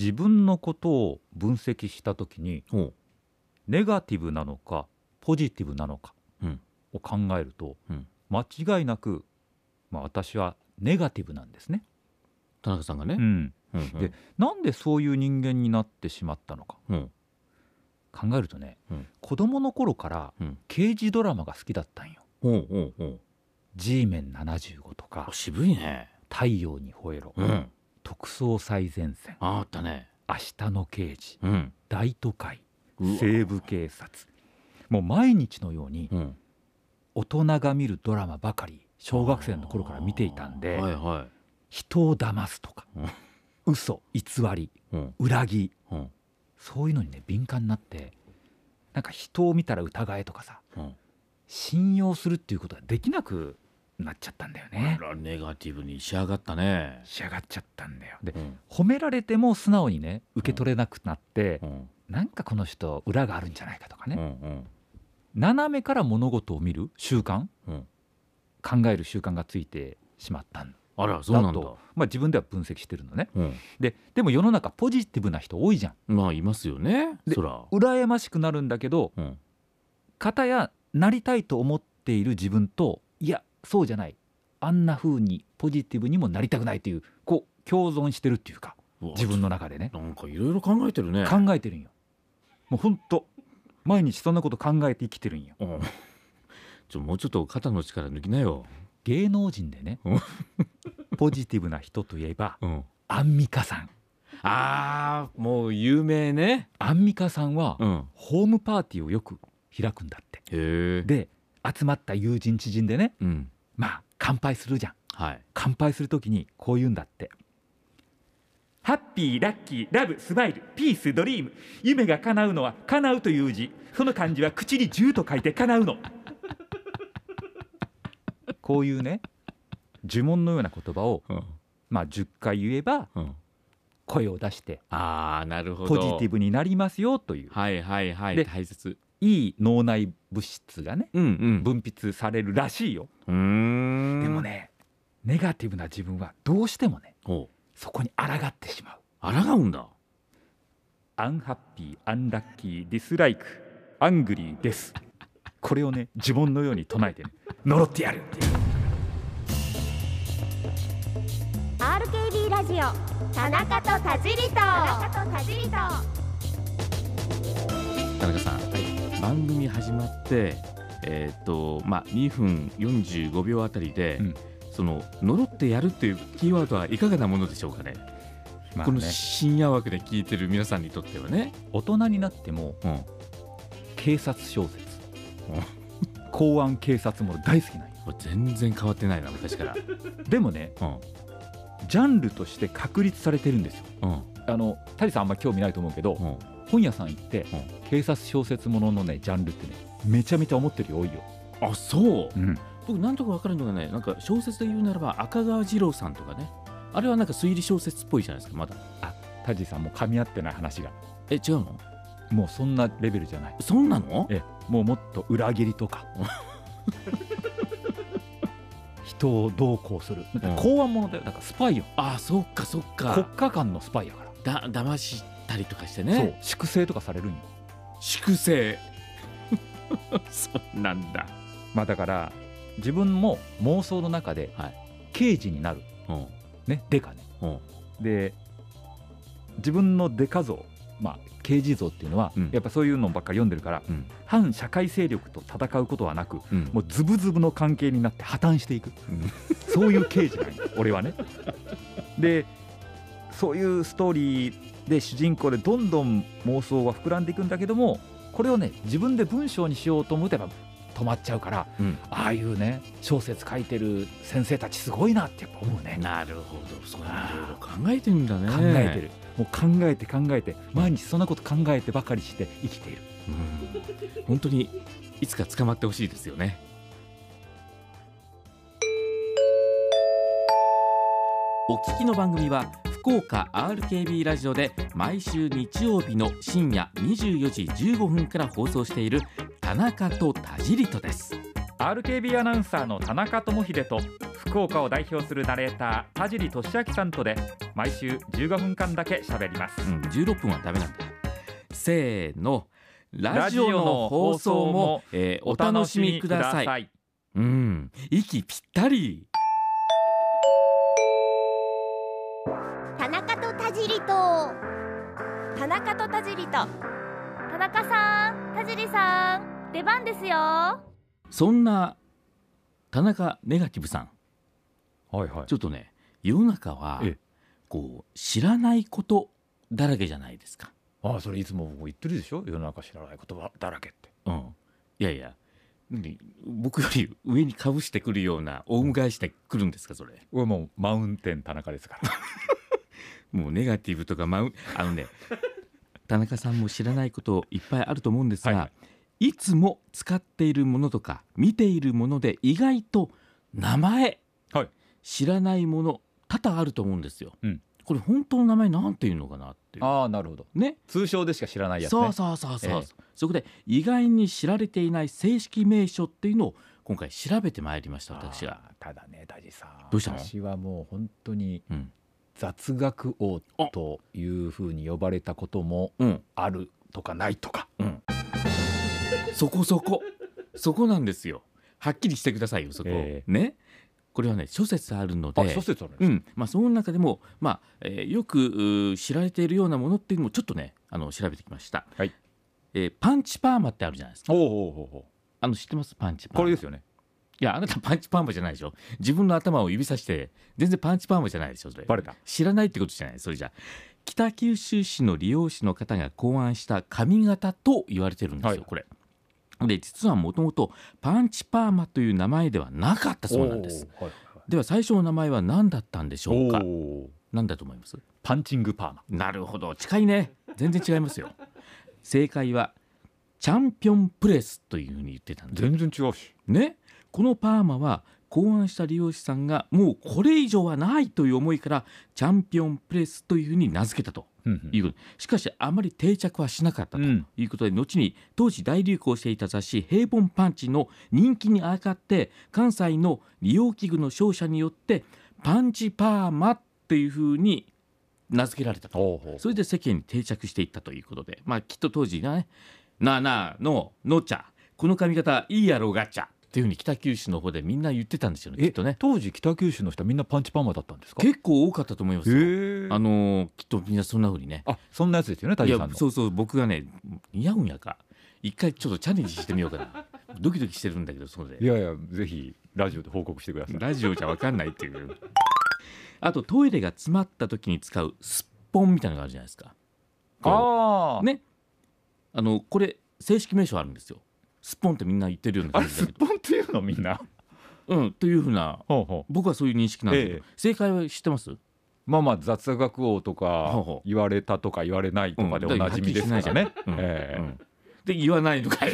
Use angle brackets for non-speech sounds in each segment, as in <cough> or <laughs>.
自分のことを分析した時にネガティブなのかポジティブなのかうん。を考えると、うん。間違いなく、まあ、私はネガティブなんですね。田中さんがね、うん、うんうん。でなんでそういう人間になってしまったのか。うん。考えるとね、うん。子供の頃からうん。刑事ドラマが好きだったんよ。ほうほうほう。G メン75とかあ渋いね。太陽に吠えろ、うん特捜最前線。ああったね。明日の刑事。うん。大都会。西部警察。もう毎日のようにうん。大人が見るドラマばかり小学生の頃から見ていたんで、はいは人を騙すとか、嘘偽りいうん。裏切りうん。そういうのにね敏感になってなんか人を見たら疑えとかさうん。信用するっていうことができなくなっちゃったんだよね。ネガティブに仕上がったね。仕上がっちゃったんだよ。でうん。褒められても素直にね受け取れなくなってう、ん。なんかこの人裏があるんじゃないかとかうんね、斜めから物事を見る習慣？うん。考える習慣がついてしまったんだ。あらそうなんだと、まあ、自分では分析してるのね。うん。ででも世の中ポジティブな人多いじゃん。まあいますよねでそら。羨ましくなるんだけどうん。片やなりたいと思っている自分といやそうじゃない。あんな風にポジティブにもなりたくないというこう共存してるっていうか自分の中でね。なんかいろいろ考えてるね。考えてるんよ。もうほんと毎日そんなこと考えて生きてるんよ。うん。ちょもうちょっと肩の力抜きなよ。芸能人でねうん。ポジティブな人といえばうん。アンミカさん。あーもう有名ね。アンミカさんはうん。ホームパーティーをよく開くんだって。へえで集まった友人知人でねうん。まあ乾杯するじゃん。はい。乾杯するときにこう言うんだって。ハッピーラッキーラブスマイルピースドリーム。夢が叶うのは叶うという字。その漢字は口に10と書いて叶うの。<laughs> こういうね呪文のような言葉をうん。まあ10回言えばうん。声を出してああなるほど。ポジティブになりますよという。はいはいはい。で大切いい脳内物質がねうんうん。分泌されるらしいよ。うーん。でもねネガティブな自分はどうしてもねほそこに抗ってしまう。う抗うんだ。 unhappy unlucky dislike angry です。これをね呪文のように唱えて、ね、呪ってやるっていう。RKB ラジオ田中と田尻と田中と田尻と。田中さん、番組始まってえーっとまあ2分45秒あたりで、うん。その呪ってやるっていうキーワードはいかがなものでしょうかね,、このまあね。深夜枠で聞いてる皆さんにとってはね、大人になってもうん、警察小説。<laughs> 公安警察もの大好きなん全然変わってないな昔から。<laughs> でもねうん。ジャンルとして確立されてるんですよ。うん。あの谷さんあんま興味ないと思うけど、うん本屋さん行って、う警察小説もののねジャンルってねめちゃめちゃ思ってるよ多いよ、あそう。うん、僕なんとか分かるのがねなんか小説で言うならば赤川次郎さんとかね。あれはなんか推理小説っぽいじゃないですかまだ。田地さんも噛み合ってない話が。え違うの？もうそんなレベルじゃない。そんなの？えもうもっと裏切りとか。<laughs> 人をどうこうする。公安ものだよ。だからスパイよ。あそっかそっ国か家間のスパイやから、だ騙したりとかしてそう。ね粛清とかされるんよ。粛清。<laughs> そうなんだ。まあだから自分も妄想の中ではい。刑事になる。うん。ねデカね。うん。で自分のデカ像まあ刑事像っていうのは、うん。やっぱそういうのばっかり読んでるからうん。反社会勢力と戦うことはなくうん。もうズブズブの関係になって破綻していく。うん。そういう刑事なんよ俺はね。でそういうストーリーで主人公でどんどん妄想は膨らんでいくんだけどもこれをね自分で文章にしようと思っぱ止まっちゃうからうん。ああいうね小説書いてる先生たちすごいなってやっぱ思うね。なるほど。そういろいろ考えてるんだね。考えてる。もう考えて考えて。毎日そんなこと考えてばかりして生きている。うん。本当にいつか捕まってほしいですよね。お聞きの番組は福岡 RKB ラジオで毎週日曜日の深夜24時15分から放送している田中と田尻とです。RKB アナウンサーの田中智秀と福岡を代表するナレーター田尻俊明さんとで毎週15分間だけ喋ります。うん、16分はダメなんだ。よせーの。ラジオの放送も、えーお楽しみください。うん。息ぴったりと田中と田尻と。田中さん田尻さん出番ですよ。そんな田中ネガティブさん。はいはい。ちょっとね世の中はええ。こう知らないことだらけじゃないですか。ああそれいつも僕言ってるでしょ？世の中知らない言葉だらけって。うん、いやいや。何僕より上にかぶしてくるようなオウム返してくるんですかそれ。俺もうマウンテン田中ですから <laughs> もうネガティブとかマウンあのね <laughs> 田中さんも知らないこといっぱいあると思うんですが、はい。はいいつも使っているものとか見ているもので意外と名前、はい。知らないもの多々あると思うんですよ。うん。これ本当の名前なんていうのかなっていう。ああなるほど。ね、通称でしか知らないやつね。そうそうそうそう、ええそこで意外に知られていない正式名称っていう。のを今回調べてまいりました私が。あーただね田地さんどうしたの私はもう本当にうん雑学王というふうに呼ばれたこともうん。あるとかないとか。うん、そこそこ。そこなんですよ。はっきりしてくださいよそこ、えね。これはね諸説あるので。あ諸説あるうん。まあ、その中でも、まあえーよく知られているようなものっていうのもちょっとねあの調べてきました、はい。えーパンチパーマってあるじゃないですか。おうおうおう。あの知ってます？パンチパーマ。これですよねいやあなたパンチパーマじゃないでしょ。自分の頭を指さして全然パンチパーマじゃないでしょそれ。バレた。知らないってことじゃない。それじゃ。北九州市の理容師の方が考案した髪型と言われてるんですよ、はい。これ。で実はもともとパンチパーマという名前ではなかったそうなんです。おうはいでは最初の名前は何だったんでしょうか？何だと思います？パンチングパーマ。なるほど。近いね。全然違いますよ。正解はチャンピオンプレスというふうに言ってたんです全然違うし。ねこのパーマは考案した理容師さんがもうこれ以上はないという思いからチャンピオンプレスというふうに名付けたとうんいうこと。しかしあまり定着はしなかったと。うん。いうことで、後に当時大流行していた。雑誌「平凡パンチ」の人気にあやかって関西の利用器具の商社によってパンチパーマっていうふうに名付けられたと。それで世間に定着していったということで。まあきっと当時ね「なあなあののちゃ。この髪型いいやろガチャ」っていうふうに北九州の方でみんな言ってたんですよねきえっとね。当時北九州の人はみんなパンチパーマだったんですか？結構多かったと思いますあのーきっとみんなそんなふうにね。あそんなやつですよね田いや地さんの。そうそう僕がね似合うんやか。一回ちょっとチャレンジしてみようかな。<laughs> ドキドキしてるんだけどそうで。いやいやぜひラジオで報告してください。ラジオじゃ分かんないっていう。あとトイレが詰まった時に使うスッポンみたいなのがあるじゃないですか。こああうね。あのこれ正式名称あるんですよスッポンってみんな言ってるようなあれすっぽんっていうのみんな？うんというふうな僕はそういう認識なんだけど、ええ。正解は知ってます？まあまあ雑学王とか言われたとか言われないとかでおなじみですからね。で言わないのかい。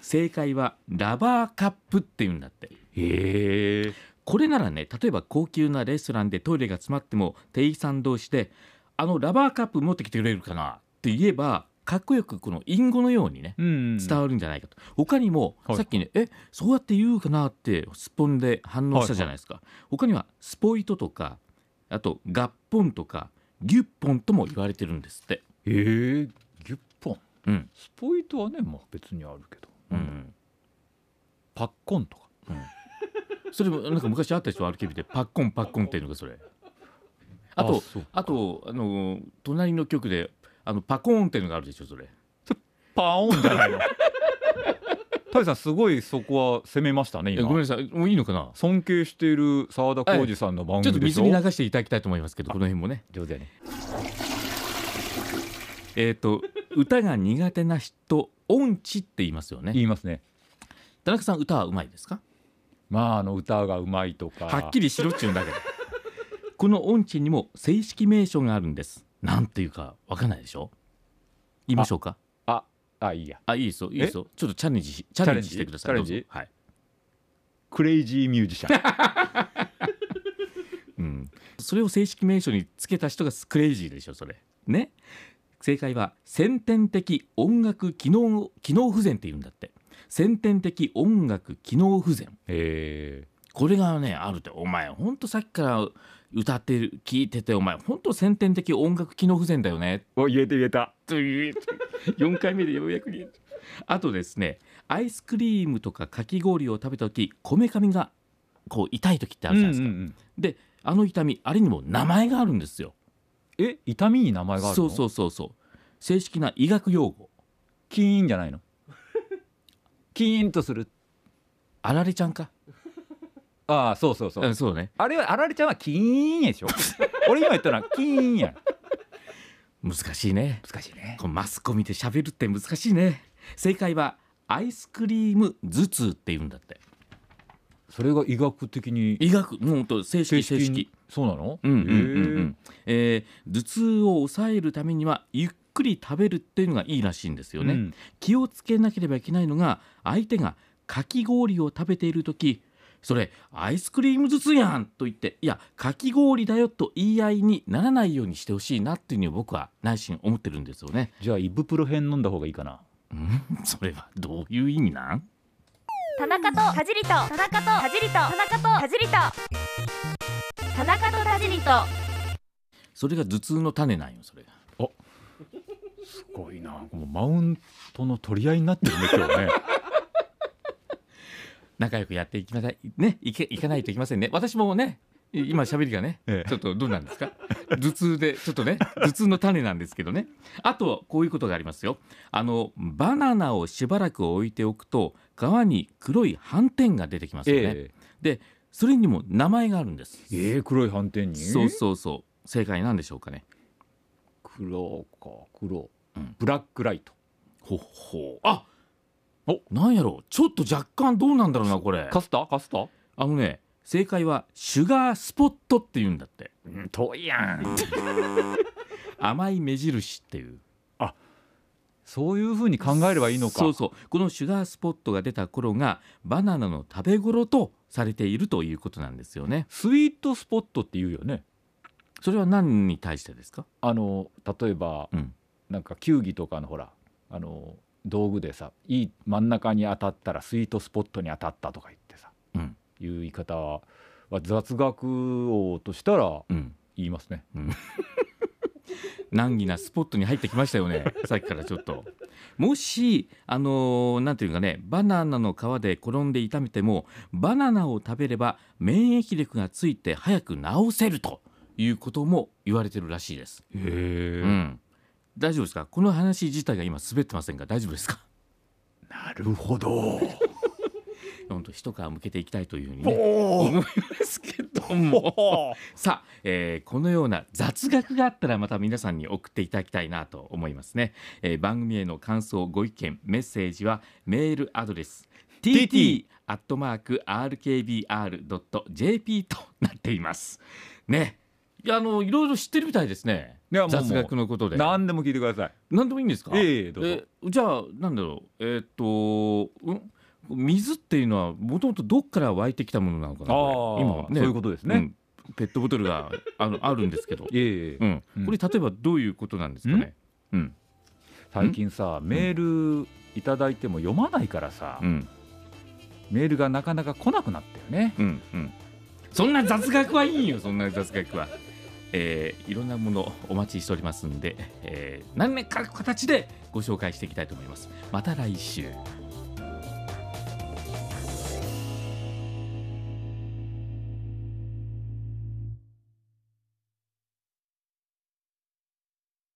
正解はラバーカップっていうんだって。へえ。これならね例えば高級なレストランでトイレが詰まっても店員さん同士で「あのラバーカップ持ってきてくれるかな?」って言えばかっこよくこの隠語のようにねうん伝わるんじゃないかと、他にも、はいさっきね「えそうやって言うかな?」ってスポンで反応したじゃないですか、他にはスポイトとかあとガッポンとかギュッポンとも言われてるんですって。へえ。ギュッポン。うんスポイトはねまあ別にあるけど。うんパッコンとか。それもなんか昔あったでしょ RKB でパッコンパッコンっていうのがそれあとあとあの隣の局であのパコーンっていうのがあるでしょそれ <laughs> パオンじゃないの。<laughs> タイさんすごいそこは攻めましたね今。ごめんなさいもういいのかな？尊敬している澤田浩二さんの番ちょっと。水に流していただきたいと思いますけどこの辺もね上手やね。えっ、と歌が苦手な人音痴って言いますよね言いますね。田中さん歌はうまいですか？まああの歌がうまいとか。はっきりしろっちゅうんだけどこの音痴にも正式名称があるんですなんていうかわかんないでしょ？言いましょうか？ああいいや。あいいですよいいですよ。ちょっとチャレンジしチャレンジ？してください。チャレンジ？はい。クレイジーミュージシャン。<laughs> うん、それを正式名称につけた人がクレイジーでしょそれ。ね？正解は先天的音楽機能機能不全って言うんだって。先天的音楽機能不全。これがねあるって。お前ほんとさっきから歌ってる聞いててお前ほんと先天的音楽機能不全だよね。お言えて言えた。という4回目でようやく言えた。あとですねアイスクリームとかかき氷を食べた時こめかみがこう痛い時ってあるじゃないですか、うんうんうん。であの痛みあれにも名前があるんですよ。え痛みに名前があるの？そうそうそうそう。正式な医学用語。キーンじゃないの？<laughs> キーンとする。あられちゃんかああそうそうそう、うんそうね。あれはあられちゃんはキーンでしょ。<laughs> 俺今言ったのはキーンや。難しいね。難しいね。マスコミで喋るって難しいね。正解はアイスクリーム頭痛って言うんだって。それが医学的に。医学もう正式正式に？そうなの？うんうんうんうん。えー頭痛を抑えるためにはゆっくり食べるっていうのがいいらしいんですよね、うん。気をつけなければいけないのが相手がかき氷を食べている時それアイスクリーム頭痛やんと言っていやかき氷だよと言い合いにならないようにしてほしいなっていうふうに僕は内心思ってるんですよね、じゃあイブプロフェン飲んだ方がいいかな。うん、<laughs> それはどういう意味なん？田中と田尻と。田中と田尻と。田中と田尻と。田中と田尻と。それが頭痛の種なんよそれ。がすごいな。もうマウントの取り合いになってるね今日ね仲良くやっていきません。ねいけいかないといけませんね。私もねい今喋りがね、ええ。ちょっとどうなんですか？頭痛でちょっとね頭痛の種なんですけどね。あとこういうことがありますよ。あのバナナをしばらく置いておくと皮に黒い斑点が出てきますよね、えでそれにも名前があるんです。えええ黒い斑点に？そうそうそう。正解なんでしょうかね。黒か黒、うん。ブラックライト。ほっほうあおなんやろう。ちょっと若干どうなんだろうなこれ。カスタ？カスタ？あのね正解はシュガースポットって言うんだって。うん遠いやん。<laughs> 甘い目印っていう。そういうふうに考えればいいのか。そうそう。このシュガースポットが出た頃がバナナの食べ頃とされているということなんですよね。スイートスポットって言うよね。それは何に対してですか？あの例えば、うん。なんか球技とかのほらあの道具でさいい真ん中に当たったらスイートスポットに当たったとか言ってさ、うん。いう言い方は雑学王としたらうん。言いますね。<laughs> 難儀なスポットに入ってきましたよねさっきからちょっと。もしあのーなんていうかねバナナの皮で転んで痛めてもバナナを食べれば免疫力がついて早く治せるということも言われてるらしいです、へえうん、大丈夫ですか？この話自体が今滑ってませんが大丈夫ですか？なるほど。<laughs> 本当一皮向けていきたいというふうにねお思いますけども。さあ、えーこのような雑学があったらまた皆さんに送っていただきたいなと思いますね、えー番組への感想ご意見メッセージはメールアドレス tt アットマーク rkbr.jp となっています。ねあのいろいろ知ってるみたいですね。いやもう雑学のことで。何でも聞いてください。何でもいいんですか？ええどうぞ。えじゃあなんだろう。えーっと、うん？水っていうのはもともとどっから湧いてきたものなのかなあこれ。あ、そういうことですね。うん。ペットボトルがあの <laughs> あるんですけど、ええうん。うん。これ例えばどういうことなんですかね？うん。最近さメールいただいても読まないからさ、うん。メールがなかなか来なくなったよね。うんうん。そんな雑学はいいよそんな雑学は。えーいろんなものお待ちしておりますんで、えー何年か形でご紹介していきたいと思います。また来週。